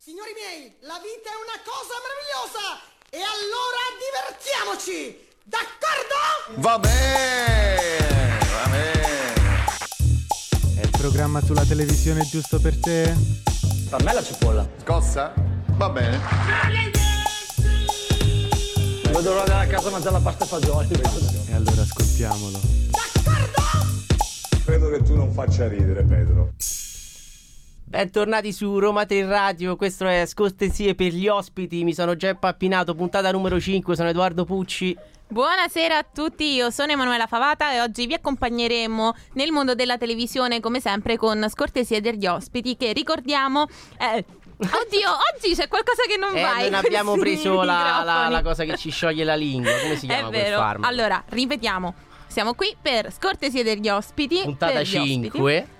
Signori miei, la vita è una cosa meravigliosa! E allora divertiamoci! D'accordo? Va bene, va bene. È il programma sulla televisione giusto per te? Per me la cipolla. Scossa? Va bene. Non dovrò andare a casa a mangiare la pasta e fagioli. E allora ascoltiamolo. Credo che tu non faccia ridere, Pedro. Bentornati su Roma 3 Radio, questo è Scortesie per gli ospiti, mi sono già impappinato, puntata numero 5, sono Edoardo Pucci. Buonasera a tutti, io sono Emanuela Favata e oggi vi accompagneremo nel mondo della televisione come sempre con scortesie degli ospiti che ricordiamo... Eh, Oddio, oggi c'è qualcosa che non Eh, va. non abbiamo preso la, la- la cosa che ci scioglie la lingua, come si chiama È quel vero. Allora, ripetiamo. Siamo qui per scortesie degli ospiti. Puntata per gli ospiti.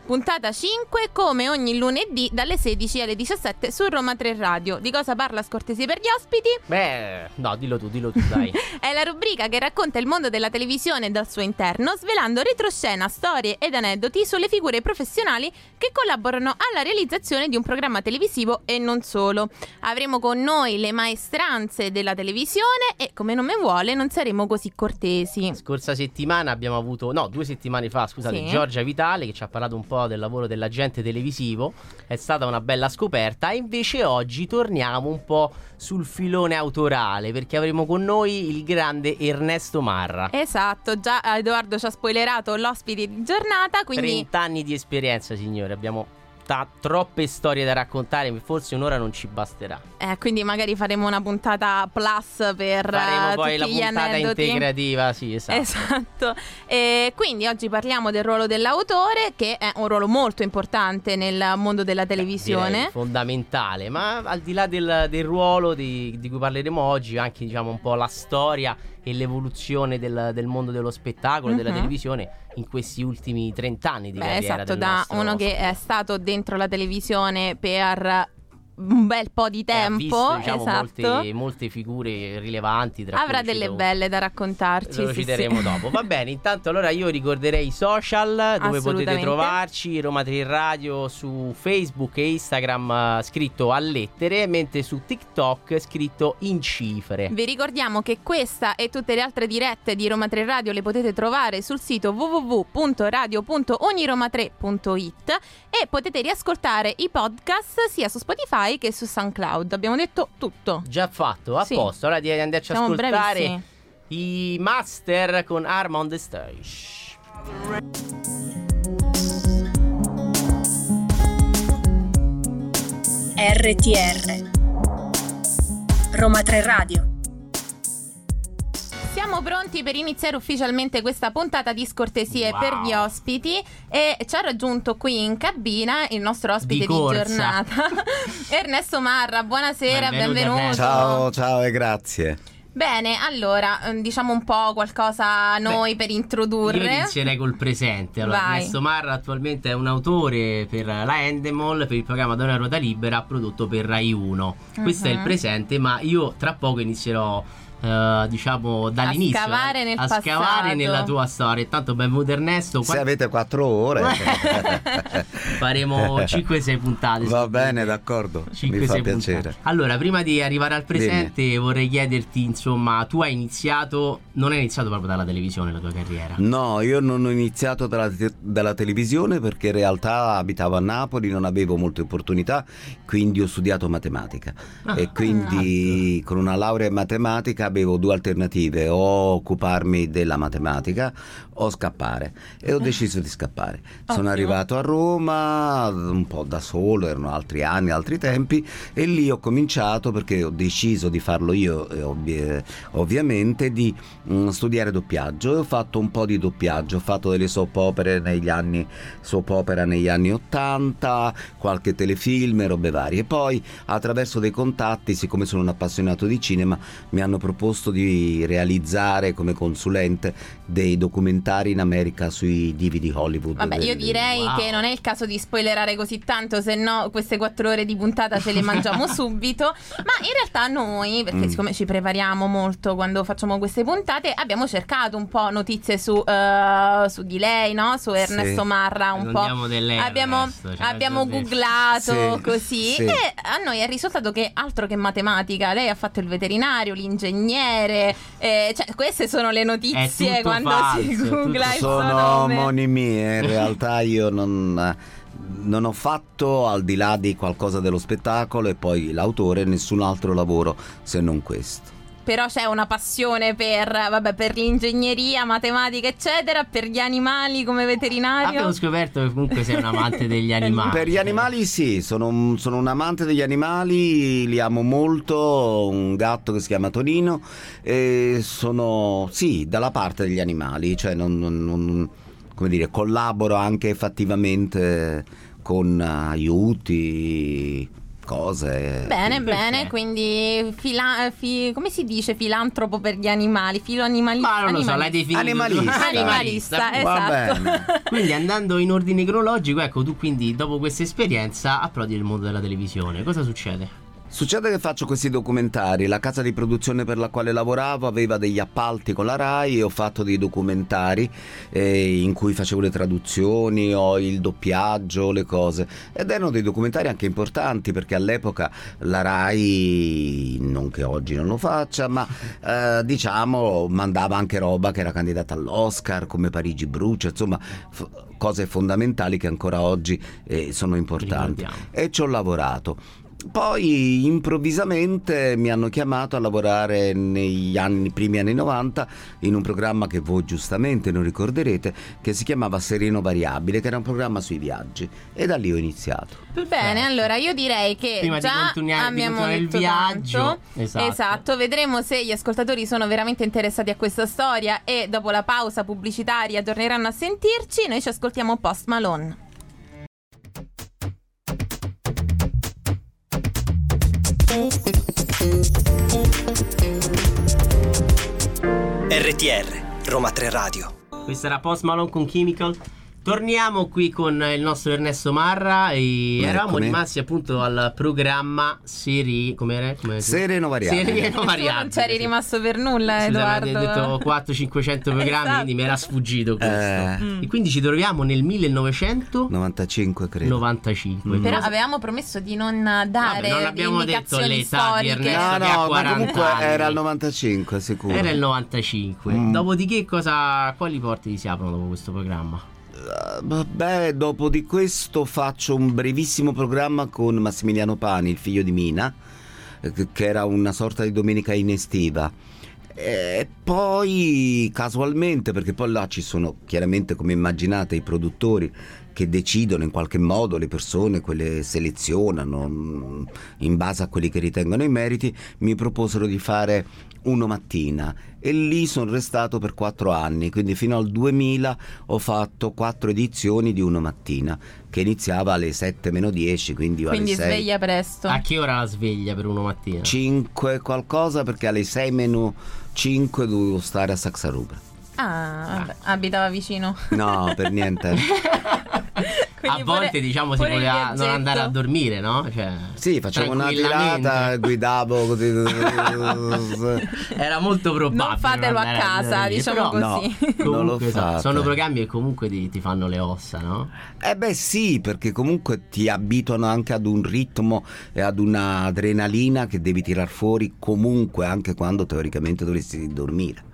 5. Puntata 5 come ogni lunedì dalle 16 alle 17 su Roma 3 Radio. Di cosa parla Scortesie per gli ospiti? Beh, no, dillo tu, dillo tu, dai. È la rubrica che racconta il mondo della televisione dal suo interno, svelando retroscena, storie ed aneddoti sulle figure professionali che collaborano alla realizzazione di un programma televisivo e non solo. Avremo con noi le maestranze della televisione e, come nome vuole, non saremo così cortesi. Scorsa settimana abbiamo avuto, no, due settimane fa, scusate, Sì. Giorgia Vitale che ci ha parlato un po' del lavoro dell'agente televisivo. È stata una bella scoperta. E invece oggi torniamo un po' sul filone autorale perché avremo con noi il grande Ernesto Marra. Esatto, già Edoardo ci ha spoilerato l'ospite di giornata, quindi 30 anni di esperienza, signore. Abbiamo ta- troppe storie da raccontare. Forse un'ora non ci basterà. Eh, quindi magari faremo una puntata plus per Faremo eh, poi la puntata aneddoti. integrativa. Sì, esatto. Esatto. E quindi oggi parliamo del ruolo dell'autore, che è un ruolo molto importante nel mondo della televisione. fondamentale, ma al di là del, del ruolo di, di cui parleremo oggi, anche diciamo un po' la storia e l'evoluzione del, del mondo dello spettacolo, della Mhm. televisione in questi ultimi 30 anni di Beh, carriera esatto, da uno che è ospite. stato dentro la televisione per un bel po' di E ha tempo, visto, diciamo, esatto. molte, molte figure rilevanti. Avrà delle cito- belle da raccontarci. Lo sì, citeremo sì. dopo. Va bene, intanto allora io ricorderei i social dove potete trovarci, Roma 3 Radio su Facebook e Instagram eh, scritto a lettere, mentre su TikTok scritto in cifre. Vi ricordiamo che questa e tutte le altre dirette di Roma 3 Radio le potete trovare sul sito www.radio.oniroma3.it e potete riascoltare i podcast sia su Spotify che su SoundCloud. Abbiamo detto tutto. Già fatto, a Sì. posto. Ora di andarci a ascoltare bravissimi. i master con Arma on the Stage. RTR Roma 3 Radio Siamo pronti per iniziare ufficialmente questa puntata di scortesie Wow. per gli ospiti e ci ha raggiunto qui in cabina il nostro ospite Di di, giornata, Ernesto Marra. Buonasera, Benvenuto, benvenuto. Ciao, ciao e grazie. Bene, allora eh, diciamo un po' qualcosa a noi per Io introdurre. inizierei col presente. Allora, Vai. Ernesto Marra attualmente è un autore per la Endemol, per il programma Donna Ruota Libera, prodotto per Rai 1. Questo è il Mhm. presente, ma io tra poco inizierò. Eh, diciamo dall'inizio scavare eh, nel a scavare nella tua storia. Intanto, benvenuto Ernesto. Se Qua- avete quattro ore. Faremo 5-6 puntate. Va bene, d'accordo. 5, Mi fa 6 piacere. puntate. Allora, prima di arrivare al presente, vorrei chiederti: insomma, tu hai iniziato, non hai iniziato proprio dalla televisione la tua carriera. No, io non ho iniziato dalla, te- dalla televisione perché in realtà abitavo a Napoli, non avevo molte opportunità, quindi ho studiato matematica. Ah, e quindi con una laurea in matematica avevo due alternative, o occuparmi della matematica o scappare. E ho deciso di scappare. Sono Ottimo. arrivato a Roma un po' da solo, erano altri anni, altri tempi, e lì ho cominciato perché ho deciso di farlo io, eh, ovvi- ovviamente, di mm, studiare doppiaggio. E ho fatto un po' di doppiaggio, ho fatto delle soap opere negli anni, soap opera negli anni 80, qualche telefilm robe varie. Poi attraverso dei contatti, siccome sono un appassionato di cinema, mi hanno proposto proposto di realizzare come consulente dei documentari in America sui divi di Hollywood. Vabbè, io direi Wow. che non è il caso di spoilerare così tanto, se no queste quattro ore di puntata ce le mangiamo subito. Ma in realtà noi, perché Mm. siccome ci prepariamo molto quando facciamo queste puntate, abbiamo cercato un po' notizie su, eh, su di lei, no? Su Ernesto Marra, un Non po'. abbiamo cioè, abbiamo googlato Sì, così sì. e a noi è risultato che altro che matematica, lei ha fatto il veterinario, l'ingegnere, eh, cioè queste sono le notizie quando falso, si googla il suo Sono nome. omonimie, in realtà io non, non ho fatto al di là di qualcosa dello spettacolo e poi l'autore nessun altro lavoro se non questo. Però c'è una passione per, vabbè, per l'ingegneria, matematica, eccetera, per gli animali come veterinario. Abbiamo scoperto che comunque sei un amante degli animali. Per gli animali sì, sono un, sono un amante degli animali, li amo molto, ho un gatto che si chiama Tonino e sono sì, dalla parte degli animali, cioè non, non- non- come dire, collaboro anche fattivamente con aiuti, cose. Bene, bene, quindi fila- fi- come si dice filantropo per gli animali? Filo animali- Ma non lo so, l'hai animalista. definito Animalista. Animalista, esatto. bene. Quindi andando in ordine cronologico, ecco, tu quindi dopo questa esperienza approdi nel mondo della televisione. Cosa succede? Succede che faccio questi documentari, la casa di produzione per la quale lavoravo aveva degli appalti con la RAI e ho fatto dei documentari eh, in cui facevo le traduzioni o il doppiaggio, le cose. Ed erano dei documentari anche importanti perché all'epoca la RAI, non che oggi non lo faccia, ma eh, diciamo mandava anche roba che era candidata all'Oscar come Parigi brucia, insomma f- cose fondamentali che ancora oggi eh, sono importanti. E ci ho lavorato. Poi improvvisamente mi hanno chiamato a lavorare negli anni, primi anni 90 in un programma che voi giustamente non ricorderete che si chiamava Sereno Variabile che era un programma sui viaggi e da lì ho iniziato. Bene, allora io direi che Prima di già di abbiamo continuare il viaggio, esatto. Esatto, vedremo se gli ascoltatori sono veramente interessati a questa storia e dopo la pausa pubblicitaria torneranno a sentirci. Noi ci ascoltiamo Post Malone. RTR, Roma 3 Radio. Questa era Post Malone con Chemical. Torniamo qui con il nostro Ernesto Marra e eravamo rimasti appunto al programma Seri... Com'era? Come Sereno Variabile. Sereno Tu Variabile. non c'eri rimasto per nulla, Scusa, Edoardo. avete detto 400-500 programmi, Esatto. quindi mi era sfuggito questo. Eh. Mm. E quindi ci troviamo nel 1995. 95 credo. Mm. Però avevamo promesso di non dare Vabbè, non abbiamo detto l'età di storiche. Ernesto. No, che ha no, ma 40 comunque anni. era il 95 sicuro. Era il 95. Mm. Dopodiché cosa quali porte si aprono dopo questo programma? Eh, Beh, dopo di questo faccio un brevissimo programma con Massimiliano Pani, il figlio di Mina, eh, che era una sorta di domenica in estiva. E poi casualmente, perché poi là ci sono chiaramente, come immaginate, i produttori che decidono in qualche modo, le persone, quelle selezionano mm, in base a quelli che ritengono i meriti, mi proposero di fare uno mattina e lì sono restato per quattro anni, quindi fino al 2000 ho fatto quattro edizioni di uno mattina, che iniziava alle 7 meno 10, quindi, Quindi alle 6. sveglia presto. A che ora la sveglia per uno mattina? 5 qualcosa perché alle 6 meno 5 dovevo stare a Saxaruga. Ah, vabbè, abitava vicino. No, per niente. A volte pure- diciamo si poteva non andare a dormire, no? Cioè, Sì, facevo una tirata, guidavo così. Era molto probabile. Non fatelo a casa, dormire, diciamo però così. no. Non lo Comunque, so- sono programmi che comunque ti, ti fanno le ossa, no? Eh beh sì, perché comunque ti abituano anche ad un ritmo e ad una adrenalina che devi tirar fuori comunque anche quando teoricamente dovresti dormire.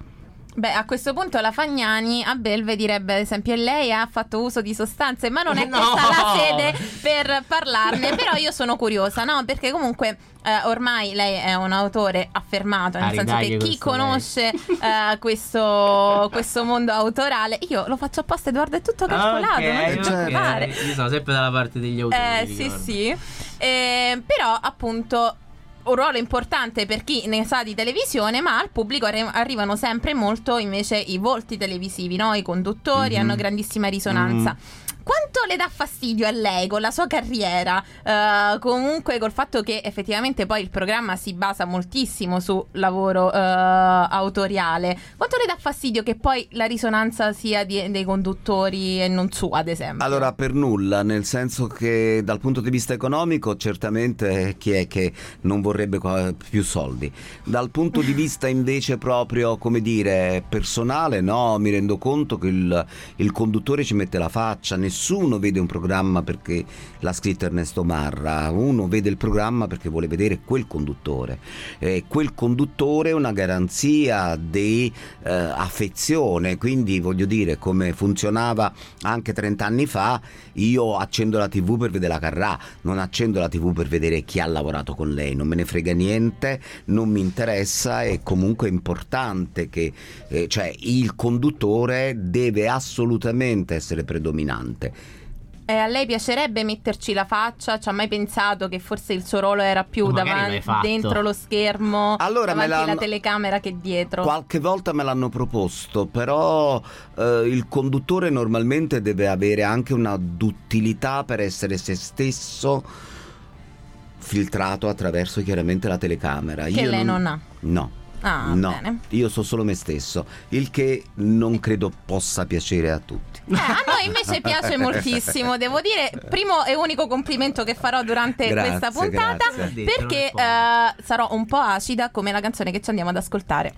Beh, a questo punto la Fagnani a Belve direbbe ad esempio lei ha fatto uso di sostanze, ma non è No! questa la sede per parlarne, però io sono curiosa, no? Perché comunque eh, ormai lei è un autore affermato, nel Ari, senso dai che chi conosce eh, questo, questo mondo autorale, io lo faccio apposta Edoardo, è tutto calcolato, Ok, non ti preoccupare. Io sono sempre dalla parte degli autori. Eh, sì, ricordo. sì. Eh, però, appunto, un ruolo importante per chi ne sa di televisione, ma al pubblico arri- arrivano sempre molto invece i volti televisivi, no? I conduttori Mhm. hanno grandissima risonanza. Quanto le dà fastidio a lei con la sua carriera? Eh, comunque col fatto che effettivamente poi il programma si basa moltissimo su lavoro eh, autoriale. Quanto le dà fastidio che poi la risonanza sia di- dei conduttori e non sua, ad esempio? Allora, per nulla, nel senso che dal punto di vista economico certamente chi è che non vorrebbe più soldi. Dal punto di vista invece proprio, come dire, personale, no, mi rendo conto che il, il conduttore ci mette la faccia, nessuno vede un programma perché l'ha scritto Ernesto Marra, uno vede il programma perché vuole vedere quel conduttore. E quel conduttore è una garanzia di eh, affezione, quindi voglio dire come funzionava anche 30 anni fa, io accendo la tv per vedere la Carrà, non accendo la tv per vedere chi ha lavorato con lei, non me ne frega niente, non mi interessa, è comunque importante che eh, cioè, il conduttore deve assolutamente essere predominante. E a lei piacerebbe metterci la faccia? Ci ha mai pensato che forse il suo ruolo era più davanti, dentro lo schermo, Allora, davanti alla telecamera che dietro? Qualche volta me l'hanno proposto, però eh, il conduttore normalmente deve avere anche una duttilità per essere se stesso filtrato attraverso chiaramente la telecamera. Che lei non ha. No. Ah, no, bene. io so solo me stesso, il che non credo possa piacere a tutti. Eh, a noi invece piace moltissimo, devo dire, primo e unico complimento che farò durante Grazie, questa puntata, grazie. perché eh, sarò un po' acida come la canzone che ci andiamo ad ascoltare.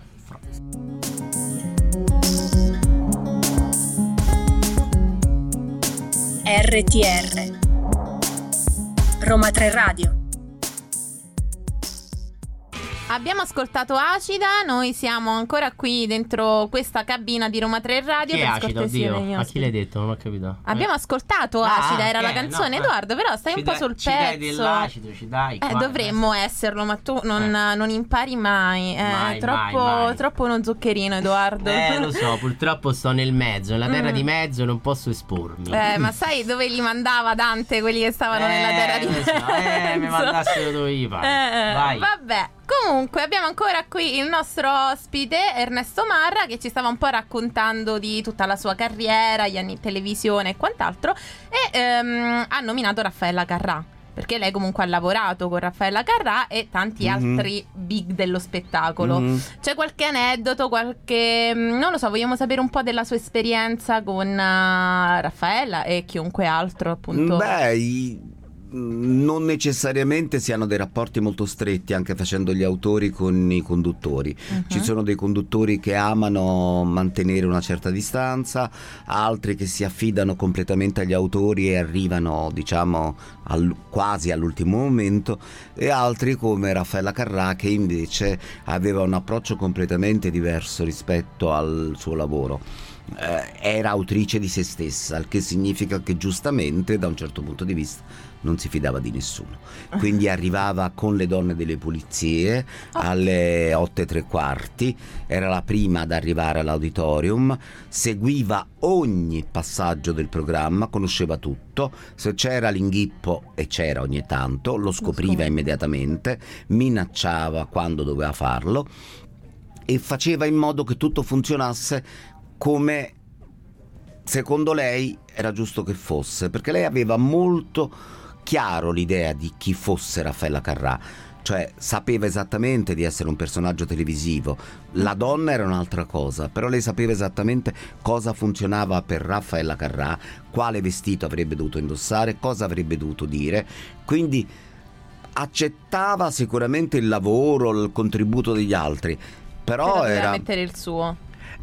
RTR Roma 3 Radio Abbiamo ascoltato Acida, noi siamo ancora qui dentro questa cabina di Roma 3 Radio. Chi è per acido, oddio? A chi l'hai detto? Non ho capito. Abbiamo ascoltato Ah, Acida, era ok, la canzone, no, Edoardo, però stai ci un po' dai- sul ci dai pezzo. dell'acido, ci dai. Eh, dovremmo esserlo, ma tu non, non impari mai. Eh, Mai, troppo, mai, troppo uno zuccherino, Edoardo. Eh, lo so, purtroppo sto nel mezzo, nella terra Mm. di mezzo non posso espormi. Eh, ma sai dove li mandava Dante quelli che stavano nella terra di lo so, eh, mi mandassero dove gli pare. Eh, Vai. Vabbè, comunque abbiamo ancora qui il nostro ospite Ernesto Marra che ci stava un po' raccontando di tutta la sua carriera, gli anni in televisione e quant'altro e ehm, ha nominato Raffaella Carrà. Perché lei comunque ha lavorato con Raffaella Carrà e tanti Mhm. altri big dello spettacolo. Mhm. C'è qualche aneddoto, qualche... mm, non lo so, vogliamo sapere un po' della sua esperienza con eh, Raffaella e chiunque altro appunto. Beh, i- non necessariamente si hanno dei rapporti molto stretti anche facendo gli autori con i conduttori. Mhm. Ci sono dei conduttori che amano mantenere una certa distanza, altri che si affidano completamente agli autori e arrivano, diciamo, al- quasi all'ultimo momento, e altri come Raffaella Carrà che invece aveva un approccio completamente diverso rispetto al suo lavoro. Eh, era autrice di se stessa, il che significa che giustamente da un certo punto di vista non si fidava di nessuno. Quindi arrivava con le donne delle pulizie alle 8 e tre quarti, era la prima ad arrivare all'auditorium, seguiva ogni passaggio del programma, conosceva tutto, se c'era l'inghippo e c'era ogni tanto, lo scopriva scopriva. immediatamente, minacciava quando doveva farlo e faceva in modo che tutto funzionasse come secondo lei era giusto che fosse, perché lei aveva molto chiaro l'idea di chi fosse Raffaella Carrà, cioè sapeva esattamente di essere un personaggio televisivo, la donna era un'altra cosa, però lei sapeva esattamente cosa funzionava per Raffaella Carrà, quale vestito avrebbe dovuto indossare, cosa avrebbe dovuto dire, quindi accettava sicuramente il lavoro, il contributo degli altri, però Però era... mettere il suo.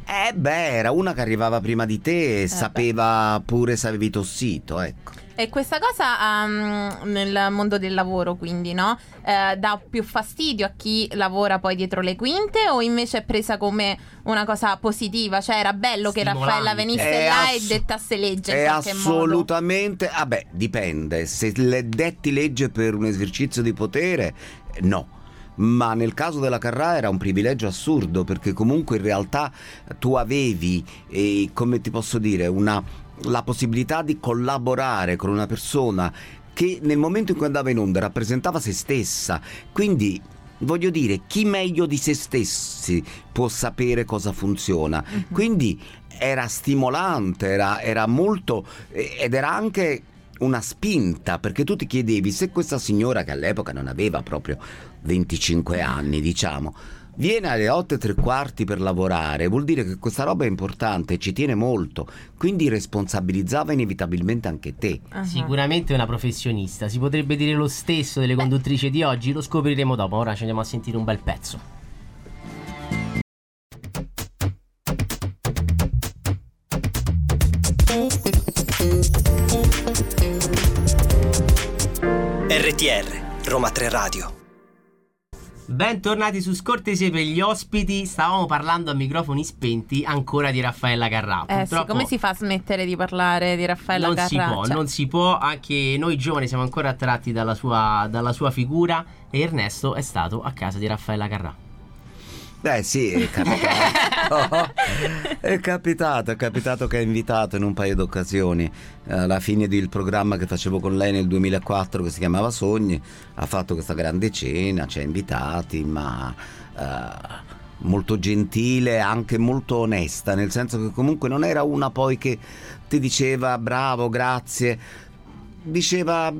Eh beh, era una che arrivava prima di te e sapeva pure se avevi tossito, ecco. E questa cosa ehm, nel mondo del lavoro, quindi, no? Eh, dà più fastidio a chi lavora poi dietro le quinte o invece è presa come una cosa positiva? Cioè era bello che Stimolante. Raffaella venisse È là ass- e dettasse legge in È qualche modo. assolutamente... Vabbè, dipende. Se le detti legge per un esercizio di potere, no. Ma nel caso della Carrà era un privilegio assurdo perché comunque in realtà tu avevi, eh, come ti posso dire, una, la possibilità di collaborare con una persona che nel momento in cui andava in onda rappresentava se stessa. Quindi voglio dire, chi meglio di se stessi può sapere cosa funziona? Quindi era stimolante, era, era molto ed era anche una spinta perché tu ti chiedevi se questa signora che all'epoca non aveva proprio 25 anni, diciamo, viene alle 8 e tre quarti per lavorare, vuol dire che questa roba è importante, ci tiene molto, quindi responsabilizzava inevitabilmente anche te. Ah. Sicuramente una professionista. Si potrebbe dire lo stesso delle conduttrici di oggi, lo scopriremo dopo. Ora ci andiamo a sentire un bel pezzo. RTR, Roma 3 Radio. Bentornati su Scortesie per gli ospiti. Stavamo parlando a microfoni spenti ancora di Raffaella Carrà. Eh sì, come si fa a smettere di parlare di Raffaella non Carrà? si può, Cioè, non si può. Anche noi giovani siamo ancora attratti dalla sua, dalla sua figura. E Ernesto è stato a casa di Raffaella Carrà. Beh sì, è capitato. è capitato, è capitato che ha invitato in un paio d'occasioni. Eh, Alla fine del programma che facevo con lei nel 2004 che si chiamava Sogni, ha fatto questa grande cena, ci ha invitati, ma eh, molto gentile, anche molto onesta, nel senso che comunque non era una poi che ti diceva bravo, grazie, diceva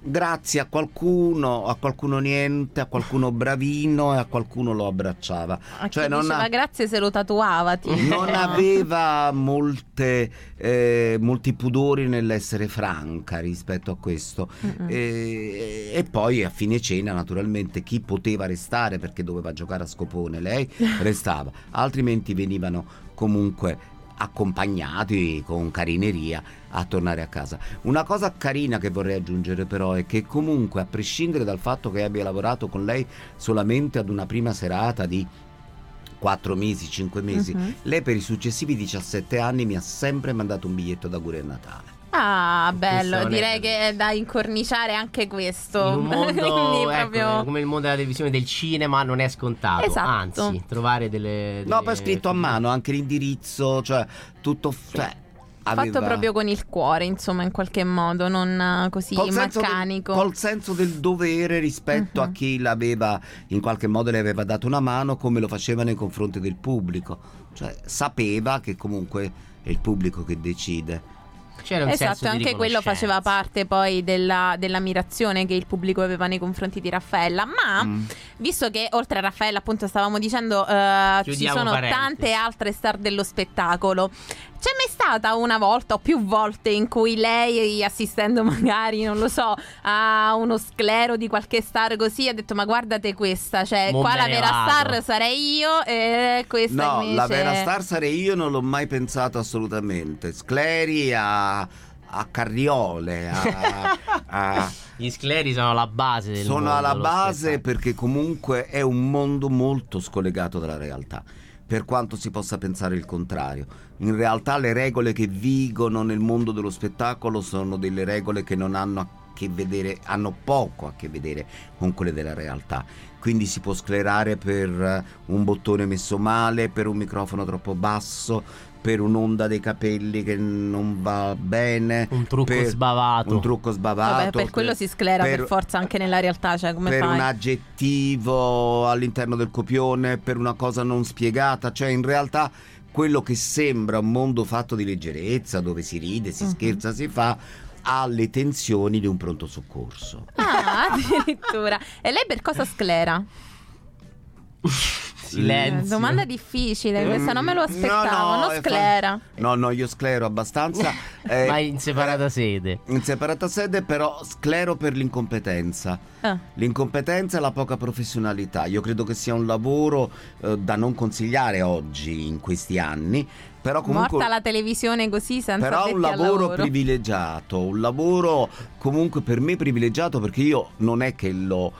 grazie a qualcuno, a qualcuno niente, a qualcuno bravino e a qualcuno lo abbracciava. a Cioè non, diceva ha- grazie se lo tatuava. tipo. non aveva molte, eh, molti pudori nell'essere franca rispetto a questo. Mm-mm. E, e poi a fine cena, naturalmente, chi poteva restare perché doveva giocare a scopone, lei restava, altrimenti venivano comunque accompagnati con carineria a tornare a casa. Una cosa carina che vorrei aggiungere però è che comunque a prescindere dal fatto che abbia lavorato con lei solamente ad una prima serata di 4 mesi, 5 mesi, Mhm. lei per i successivi 17 anni mi ha sempre mandato un biglietto d'auguri a Natale. Ah, bello, è- direi che è da incorniciare anche questo. In un mondo ecco, proprio... come il mondo della televisione del cinema non è scontato. Esatto. Anzi, trovare delle. No, delle poi scritto a mano anche l'indirizzo, cioè tutto. Cioè, Fatto aveva- proprio con il cuore, insomma, in qualche modo, non eh, così col senso del- meccanico. col senso del dovere rispetto a Mhm. chi l'aveva in qualche modo le aveva dato una mano come lo faceva nei confronti del pubblico cioè sapeva che comunque è il pubblico che decide C'era un senso Esatto, di anche quello faceva parte poi della- dell'ammirazione che il pubblico aveva nei confronti di Raffaella. Ma Mm. visto che oltre a Raffaella, appunto, stavamo dicendo, eh, ci sono parentesi. tante altre star dello spettacolo. C'è mai stata una volta o più volte in cui lei, assistendo magari, non lo so, a uno sclero di qualche star così, ha detto: Ma guardate questa, cioè, Mo qua la vera vado." star sarei io, e questa no invece. la vera star sarei io non l'ho mai pensato assolutamente scleri a, a carriole a- a, Gli scleri sono la base del sono mondo alla base spettacolo. perché comunque è un mondo molto scollegato dalla realtà. Per quanto si possa pensare il contrario, in realtà le regole che vigono nel mondo dello spettacolo sono delle regole che non hanno a che vedere, hanno poco a che vedere con quelle della realtà. Quindi si può sclerare per eh, un bottone messo male, per un microfono troppo basso, per un'onda dei capelli che non va bene, Un trucco per sbavato. un trucco sbavato. Vabbè, per quello si sclera per, forza anche nella realtà, cioè come per fai? un aggettivo all'interno del copione, per una cosa non spiegata, cioè in realtà quello che sembra un mondo fatto di leggerezza, dove si ride, si Mhm. scherza, si fa, ha le tensioni di un pronto soccorso. Ah, addirittura. E lei per cosa sclera? Silenzio. Eh, Domanda difficile, questa non me lo aspettavo. no, no, non è fa- sclera. No, no, io sclero abbastanza. eh, Ma in separata sede. in separata sede, però sclero per l'incompetenza. Ah. L'incompetenza e la poca professionalità. Io credo che sia un lavoro eh, da non consigliare oggi, in questi anni. Però comunque. Morta la televisione così senza Però un al lavoro, privilegiato, un lavoro comunque per me privilegiato perché io non è che l'ho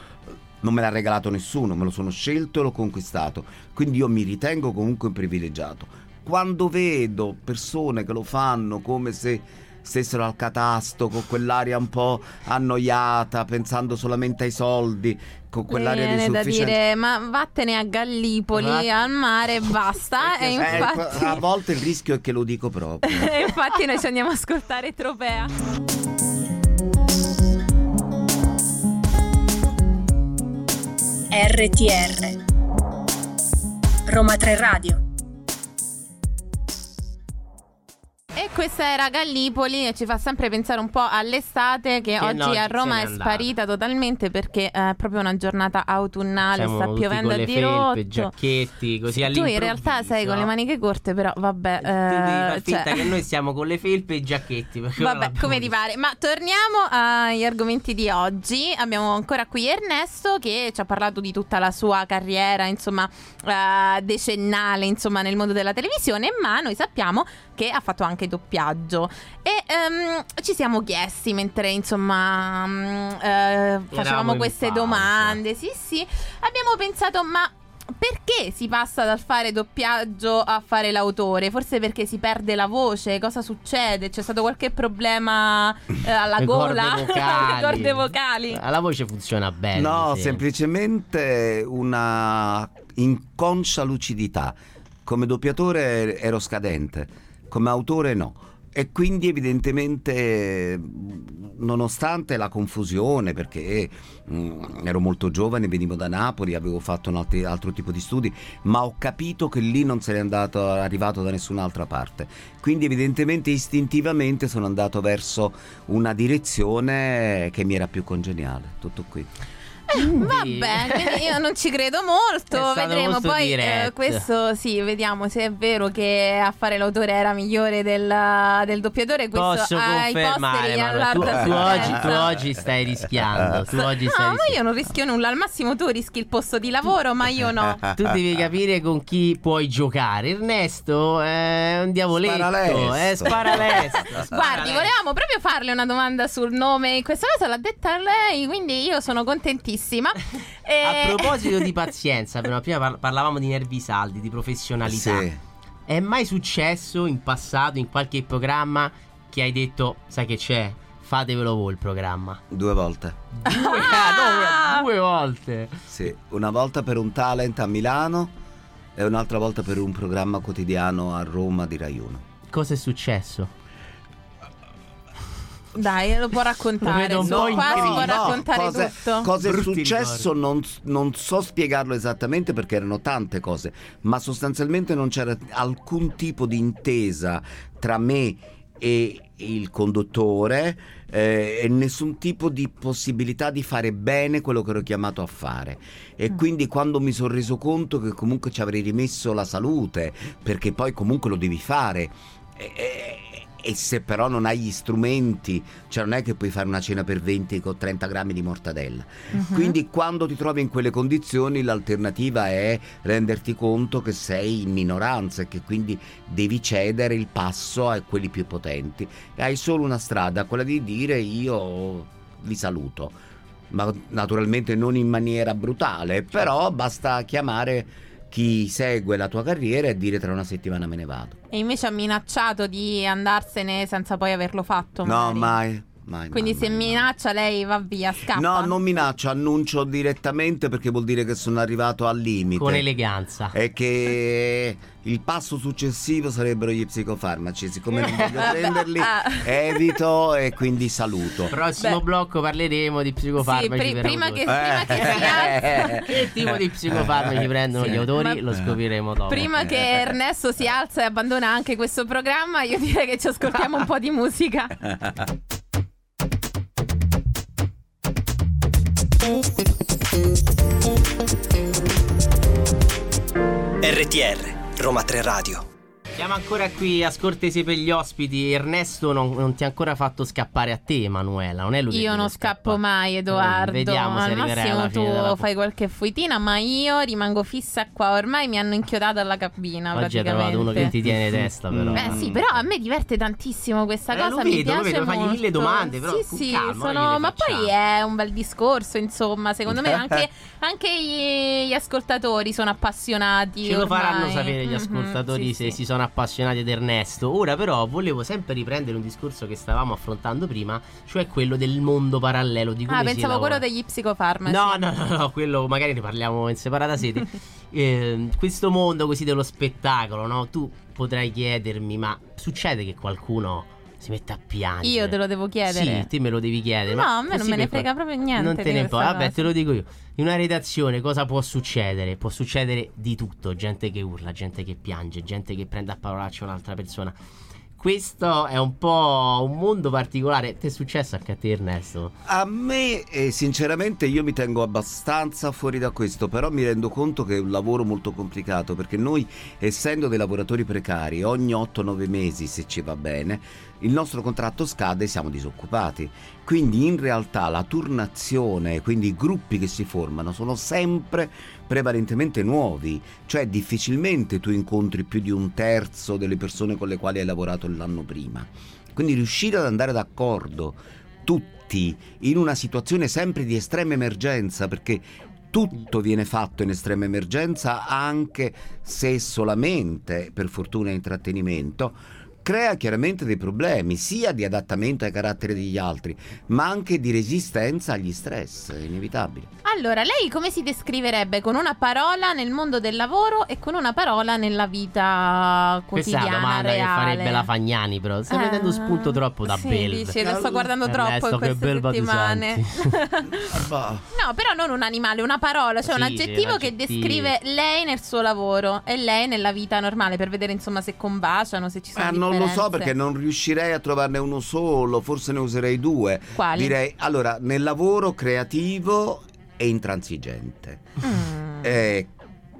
non me l'ha regalato nessuno, me lo sono scelto e l'ho conquistato. Quindi io mi ritengo comunque un privilegiato. Quando vedo persone che lo fanno come se stessero al catasto, con quell'aria un po' annoiata, pensando solamente ai soldi, con quell'aria di Viene da sufficienza. dire, ma vattene a Gallipoli, Va- al mare e basta. e Eh, infatti, a volte il rischio è che lo dico proprio. infatti noi ci andiamo a ascoltare Tropea. RTR Roma 3 Radio E questa era Gallipoli e ci fa sempre pensare un po' all'estate che, Che oggi no, a Roma è andata. sparita totalmente perché è proprio una giornata autunnale, Siamo sta piovendo a le felpe, giacchetti, così Sì, tu in realtà sei con le maniche corte, però vabbè. Tu devi eh, finta cioè- che noi stiamo con le felpe e i giacchetti. Vabbè, come ti pare. Ma torniamo agli argomenti di oggi. Abbiamo ancora qui Ernesto che ci ha parlato di tutta la sua carriera, insomma, eh, decennale, insomma, nel mondo della televisione, ma noi sappiamo che ha fatto anche doppiaggio. E ehm, ci siamo chiesti mentre, insomma, mm, eh, facevamo in queste pausa. domande. Sì, sì. Abbiamo pensato, ma perché si passa dal fare doppiaggio a fare l'autore? Forse perché si perde la voce? Cosa succede? C'è stato qualche problema eh, alla Le corde gola? vocali. Le corde vocali? Ah, La voce funziona bene. No, sì. semplicemente una inconscia lucidità. Come doppiatore ero scadente, come autore no. E quindi evidentemente, nonostante la confusione, perché mm, ero molto giovane, venivo da Napoli, avevo fatto un altri- altro tipo di studi, ma ho capito che lì non sarei andato, arrivato da nessun'altra parte. Quindi evidentemente istintivamente sono andato verso una direzione che mi era più congeniale. Tutto qui. Vabbè, io non ci credo molto. Vedremo molto poi. eh, questo sì, vediamo se è vero che a fare l'autore era migliore del, del doppiatore. Questo Posso ai confermare, posteri Manuel, tu, tu oggi, tu oggi stai rischiando. Tu oggi No, stai ma rischiando. io non rischio nulla. Al massimo tu rischi il posto di lavoro, ma io no. Tu devi capire con chi puoi giocare. Ernesto è un diavoletto. Sparalesto. È sparalesto. Guardi, volevamo proprio farle una domanda sul nome. In questa cosa l'ha detta lei, quindi io sono contentissima. E- A proposito di pazienza, però, prima par- parlavamo di nervi saldi, di professionalità. Sì. È mai successo in passato, in qualche programma, che hai detto, sai che c'è? Fatevelo voi il programma. Due volte. Due, Ah! no, due volte. Sì, una volta per un talent a Milano e un'altra volta per un programma quotidiano a Roma di Rai 1. Cosa è successo? Dai, lo può raccontare. Lo po' qua si può No, raccontare cosa, tutto. cosa è successo non, non so spiegarlo esattamente perché erano tante cose, ma sostanzialmente non c'era alcun tipo di intesa tra me e il conduttore eh, e nessun tipo di possibilità di fare bene quello che ero chiamato a fare e quindi quando mi sono reso conto che comunque ci avrei rimesso la salute perché poi comunque lo devi fare e, e- se però non hai gli strumenti, cioè non è che puoi fare una cena per 20 con 30 grammi di mortadella. Mhm. Quindi quando ti trovi in quelle condizioni l'alternativa è renderti conto che sei in minoranza e che quindi devi cedere il passo a quelli più potenti. Hai solo una strada, quella di dire io vi saluto. Ma naturalmente non in maniera brutale, però basta chiamare chi segue la tua carriera e dire tra una settimana me ne vado. E invece ha minacciato di andarsene senza poi averlo fatto. No, magari. mai. Mai Quindi mai, se mai, mai. minaccia lei va via, scappa. No, non minaccio, annuncio direttamente perché vuol dire che sono arrivato al limite. Con eleganza. E che il passo successivo sarebbero gli psicofarmaci. Siccome non voglio prenderli, ah. evito e quindi saluto. Prossimo Beh. blocco parleremo di Sì, psicofarmaci pri- per prima, che, prima che si alza. Che tipo di psicofarmaci prendono Sì. gli autori? Ma- Lo scopriremo dopo. Prima che Ernesto si alza e abbandona anche questo programma, io direi che ci ascoltiamo un po' di musica. RTR, Roma 3 Radio. Siamo ancora qui a scortese per gli ospiti. Ernesto non, non ti ha ancora fatto scappare a te, Emanuela. Non è lui Io non scappo scappare. mai, Edoardo. Eh, Vediamo Al massimo tu della fai qualche fuitina, ma io rimango fissa qua. Ormai mi hanno inchiodato alla cabina. Oggi hai trovato uno che ti tiene testa, però. Beh sì, però a me diverte tantissimo questa Eh, cosa, mi vedo, lo piace vedo, fagli mille domande, però Sì, sì, calma, sono- ma poi è un bel discorso, insomma, secondo me anche, anche gli, gli ascoltatori sono appassionati Ce lo ormai. faranno sapere gli Mhm, ascoltatori sì, se sì. si sono appassionati ad Ernesto. Ora, però, volevo sempre riprendere un discorso che stavamo affrontando prima, cioè quello del mondo parallelo di come Ah, pensavo lavora. quello degli psicofarmaci. No, no, no, no, quello magari ne parliamo in separata sede. Eh, questo mondo così dello spettacolo, no? Tu potrai chiedermi, ma succede che qualcuno si mette a piangere. Io te lo devo chiedere. Sì, te me lo devi chiedere. No, ma a me non me ne frega proprio niente Non te ne importa. Vabbè, cosa. te lo dico io. In una redazione cosa può succedere? Può succedere di tutto: gente che urla, gente che piange, gente che prende a parolaccia un'altra persona. Questo è un po' un mondo particolare. Ti è successo anche a te, Ernesto? A me, eh, sinceramente, io mi tengo abbastanza fuori da questo, però mi rendo conto che è un lavoro molto complicato perché noi, essendo dei lavoratori precari, ogni 8-9 mesi, se ci va bene, il nostro contratto scade e siamo disoccupati. Quindi in realtà la turnazione, quindi i gruppi che si formano, sono sempre prevalentemente nuovi, cioè difficilmente tu incontri più di un terzo delle persone con le quali hai lavorato l'anno prima. Quindi riuscire ad andare d'accordo tutti in una situazione sempre di estrema emergenza, perché tutto viene fatto in estrema emergenza, anche se solamente per fortuna è intrattenimento, crea chiaramente dei problemi, sia di adattamento ai caratteri degli altri, ma anche di resistenza agli stress, è inevitabile. Allora, lei come si descriverebbe con una parola nel mondo del lavoro e con una parola nella vita Questa è quotidiana, una domanda reale? che farebbe la Fagnani, però. Stai Ah, prendendo spunto troppo da sì, Belv. dici, lo sto guardando Eh, troppo in che queste settimane. No, però non un animale, una parola, cioè un Sì, sì, aggettivo un che descrive lei nel suo lavoro e lei nella vita normale per vedere insomma se combaciano, se ci sono Ah, non lo so perché non riuscirei a trovarne uno solo, forse ne userei due. Quali? Direi, allora, nel lavoro creativo e intransigente. Mm. Eh,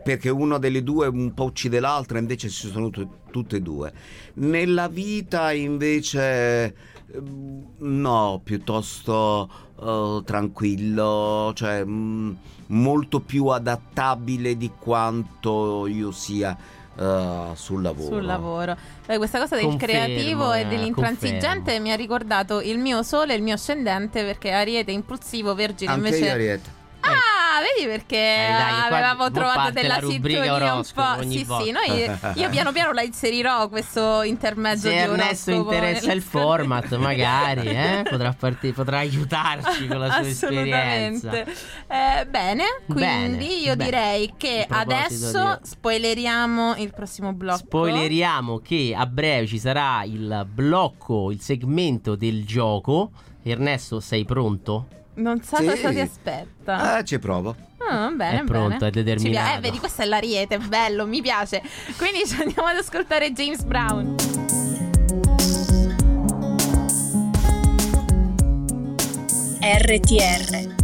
perché uno delle due un po' uccide l'altra, invece ci sono tu- tutte e due. Nella vita invece ehm, no, piuttosto eh, tranquillo, cioè mm, molto più adattabile di quanto io sia eh, sul lavoro. Sul lavoro. Beh, questa cosa del Confermo, creativo e eh, dell'intransigente confermo. mi ha ricordato il mio sole e il mio ascendente perché Ariete impulsivo, Vergine Anche invece io, Ariete. Ah, vedi perché Eh, dai, avevamo qua trovato della sintonia un po'. Sì, volta. sì, noi, io piano piano la inserirò questo intermezzo Se di Ernesto oroscopo interessa nella il storia. format, magari eh, potrà, parti- potrà aiutarci con la sua esperienza. Eh, bene, quindi Bene, io bene. direi che adesso di- spoileriamo il prossimo blocco. Spoileriamo che a breve ci sarà il blocco, il segmento del gioco. Ernesto, sei pronto? Non so Sì. cosa ti aspetta. Ah, ci provo. Ah, bene, È pronto, bene. è determinato. Ci pia- eh, vedi, questo è l'ariete, bello, mi piace. Quindi ci andiamo ad ascoltare James Brown. RTR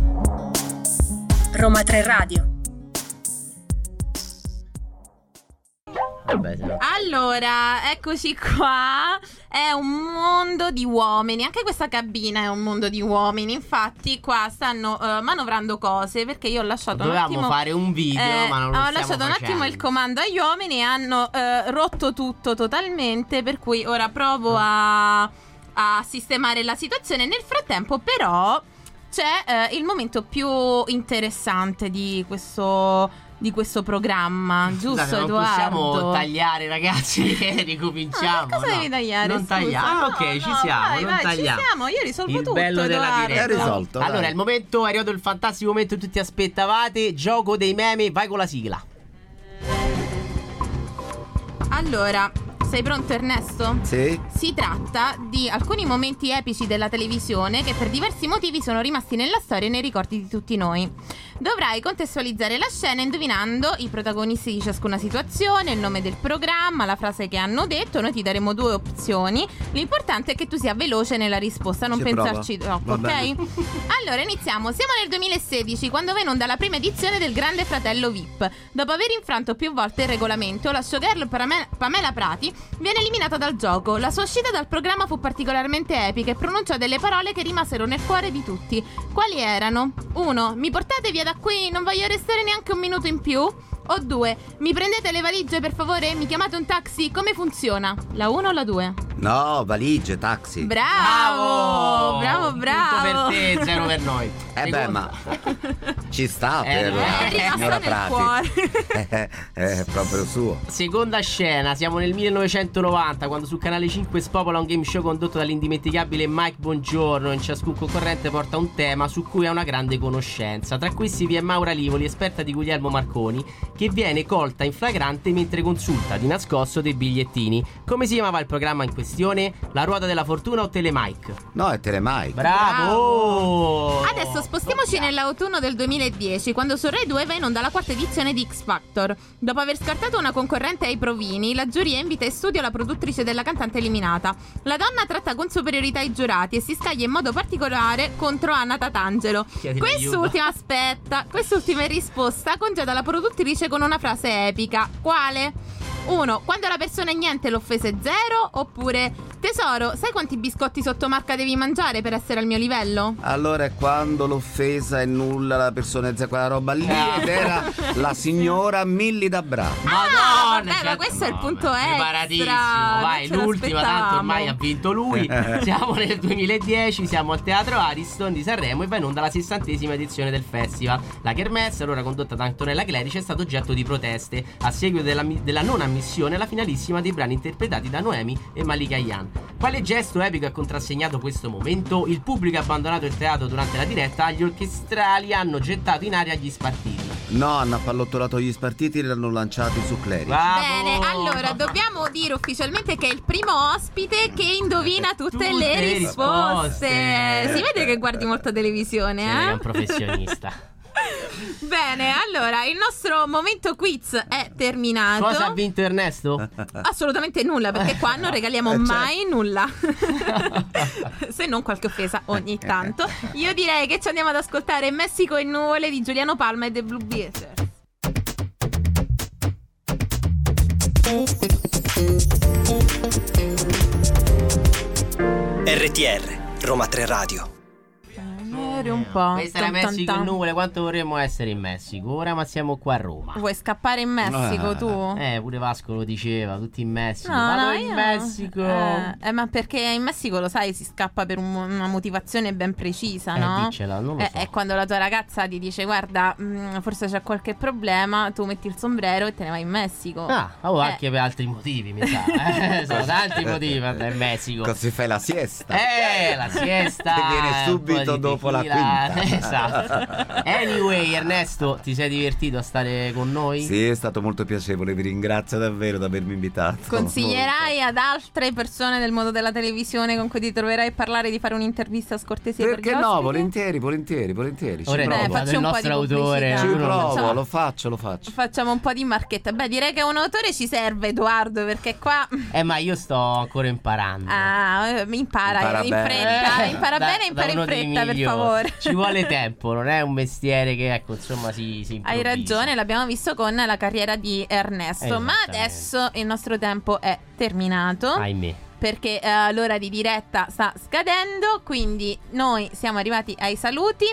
Roma 3 Radio Vabbè, no. Allora, eccoci qua. È un mondo di uomini. Anche questa cabina è un mondo di uomini. Infatti, qua stanno eh, manovrando cose perché io ho lasciato un Dovevamo attimo. fare un video, eh, ma non lo ho lasciato un attimo facendo. il comando agli uomini e hanno eh, rotto tutto totalmente. Per cui ora provo a, a sistemare la situazione. Nel frattempo, però, c'è eh, il momento più interessante di questo, di questo programma, giusto, Scusate, non Edoardo? possiamo tagliare, ragazzi, e ricominciamo. Ah, cosa no? devi tagliare? Non tagliamo. Ah, No, ok, ci no, siamo. vai, non vai, tagliamo. Ci siamo, io risolvo il tutto. bello della Edoardo. diretta. È risolto, dai. Allora, il momento è arrivato il fantastico momento che tutti aspettavate. Gioco dei meme, vai con la sigla. Allora, sei pronto Ernesto? Sì? Si tratta di alcuni momenti epici della televisione che per diversi motivi sono rimasti nella storia e nei ricordi di tutti noi. Dovrai contestualizzare la scena indovinando i protagonisti di ciascuna situazione, il nome del programma, la frase che hanno detto. Noi ti daremo due opzioni. L'importante è che tu sia veloce nella risposta, non Ci pensarci provo. troppo, Va ok? bene. Allora iniziamo. Siamo nel 2016 quando va in onda la prima edizione del Grande Fratello VIP. Dopo aver infranto più volte il regolamento, la showgirl Pame- Pamela Prati viene eliminata dal gioco. La sua uscita dal programma fu particolarmente epica e pronunciò delle parole che rimasero nel cuore di tutti. Quali erano? 1. Mi portate via da qui, non voglio restare neanche un minuto in più. O 2. Mi prendete le valigie per favore? Mi chiamate un taxi? Come funziona? La 1 o la 2? No, valigie, taxi. Bravo! Bravo, bravo! Punto per te, zero per noi. Eh beh, ma ci sta Eh, per signora nel Prati. cuore. Eh, È proprio suo. Seconda scena, siamo nel 1990 quando su Canale 5 spopola un game show condotto dall'indimenticabile Mike Bongiorno. In ciascun concorrente porta un tema su cui ha una grande conoscenza. Tra questi vi è Maura Livoli, esperta di Guglielmo Marconi, che viene colta in flagrante mentre consulta di nascosto dei bigliettini. Come si chiamava il programma in questione? La ruota della fortuna o Telemike? No, è Telemike. Bravo! Adesso spostiamoci nell'autunno del 2010, quando su Rai 2 va in onda la quarta edizione di X Factor. Dopo aver scartato una concorrente ai provini, la giuria invita in studio la produttrice della cantante eliminata. La donna tratta con superiorità i giurati e si scaglia in modo particolare contro Anna Tatangelo. Chiedi Quest'ultima, aspetta, quest'ultima risposta congeda la produttrice con una frase epica. Quale? 1. Quando la persona è niente l'offesa è 0 Oppure Tesoro, sai quanti biscotti sotto marca devi mangiare per essere al mio livello? Allora è quando l'offesa è nulla, la persona è quella roba lì Ah. ed era la signora Milli da Bra. Madonna! vabbè, ma questo è il punto extra, Preparatissimo, vai, l'ultima, tanto ormai ha vinto lui. siamo nel 2010, siamo al Teatro Ariston di Sanremo e va in onda la sessantesima edizione del festival. La Kermesse, allora condotta da Antonella Clerici, è stato oggetto di proteste a seguito della, della non ammissione alla finalissima dei brani interpretati da Noemi e Malika Yan. Quale gesto epico ha contrassegnato questo momento? Il pubblico ha abbandonato il teatro durante la diretta, gli orchestrali hanno gettato in aria gli spartiti. No, hanno appallottolato gli spartiti e li hanno lanciati su Clerici. Bravo! Bene, allora dobbiamo dire ufficialmente che è il primo ospite che indovina tutte, Tutte le risposte. risposte. Si vede che guardi molto televisione, Sì, eh? è un professionista. Bene, allora il nostro momento quiz è terminato. Cosa ha vinto Ernesto? Assolutamente nulla, perché qua non regaliamo Eh, certo. mai nulla. Se non qualche offesa ogni tanto. Io direi che ci andiamo ad ascoltare Messico e nuvole di Giuliano Palma e The Blue Beaters. RTR, Roma 3 Radio. Eri un po'. Questa era Messico tan. nuvole, quanto vorremmo essere in Messico? Ora ma siamo qua a Roma. Vuoi scappare in Messico Ah. tu? Eh, pure Vasco lo diceva, tutti in Messico. No, Vado no, in io- Messico. Eh, eh, ma perché in Messico lo sai, si scappa per un- una motivazione ben precisa, Eh, no? diccela, non lo Eh, so. È quando la tua ragazza ti dice guarda, mh, forse c'è qualche problema, tu metti il sombrero e te ne vai in Messico. Ah, o Eh. anche per altri motivi, mi sa. Eh, sono tanti motivi per andare in Messico. Così fai la siesta. Eh, la siesta. Che viene subito dopo la quinta. Esatto. Anyway, Ernesto, ti sei divertito a stare con noi? Sì, è stato molto piacevole, vi ringrazio davvero di avermi invitato. Consiglierai ad altre persone del mondo della televisione con cui ti troverai a parlare di fare un'intervista scortesia Perché per no? ospiti? Volentieri, volentieri, volentieri. Ora Beh, faccio un po' di nostro autore. Ci provo, Facciamo- lo faccio, lo faccio. Facciamo un po' di marchetta. Beh, direi che un autore ci serve, Edoardo, perché qua. Eh, ma io sto ancora imparando. Ah, impara, Impara in bene. fretta. Eh, impara da- bene, impara in fretta, per migliori. Favore. Ci vuole tempo, non è un mestiere che, ecco, insomma, si, si Hai ragione, l'abbiamo visto con la carriera di Ernesto. Ma adesso il nostro tempo è terminato. Ahimè. Perché eh, l'ora di diretta sta scadendo. Quindi noi siamo arrivati ai saluti.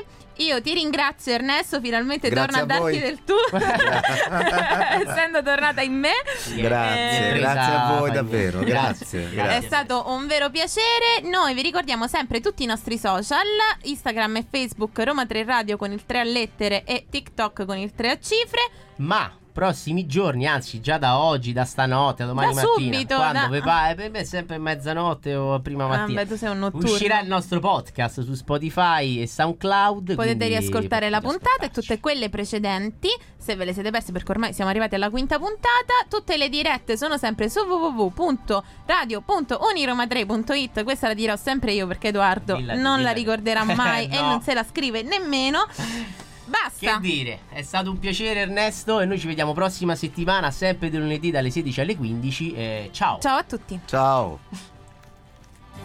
Io ti ringrazio, Ernesto. Finalmente Grazie torno a a darti del tu. Essendo tornata in me. Grazie, Eh, grazie a voi davvero, grazie, È grazie. stato un vero piacere. Noi vi ricordiamo sempre tutti i nostri social: Instagram e Facebook Roma 3 Radio con il 3 a lettere e TikTok con il 3 a cifre. Ma prossimi giorni, anzi già da oggi, da stanotte, a domani Da mattina, subito, quando da- vi pare, per me è sempre mezzanotte o prima Ah, mattina. beh, tu sei un notturno. Uscirà il nostro podcast su Spotify e SoundCloud. Potete riascoltare la puntata e tutte quelle precedenti. Se ve le siete perse, perché ormai siamo arrivati alla quinta puntata. Tutte le dirette sono sempre su www.radio.uniroma3.it. Questa la dirò sempre io perché Edoardo Dilla- non la ricorderà mai e No. non se la scrive nemmeno. Basta. Che dire, è stato un piacere Ernesto e noi ci vediamo prossima settimana, sempre di lunedì dalle 16 alle 15. E ciao. Ciao a tutti. Ciao.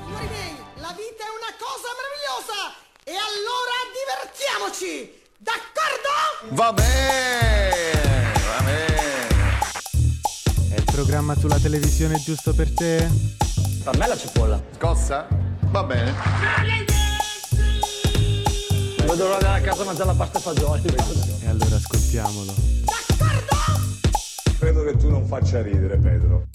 Miei, la vita è una cosa meravigliosa! E allora divertiamoci! D'accordo? Va bene, va bene. È il programma sulla televisione giusto per te? Per me la cipolla. Scossa? Va bene. L'ora di andare a casa a mangiare la pasta e fagioli. E allora ascoltiamolo. D'accordo? Credo che tu non faccia ridere, Pedro.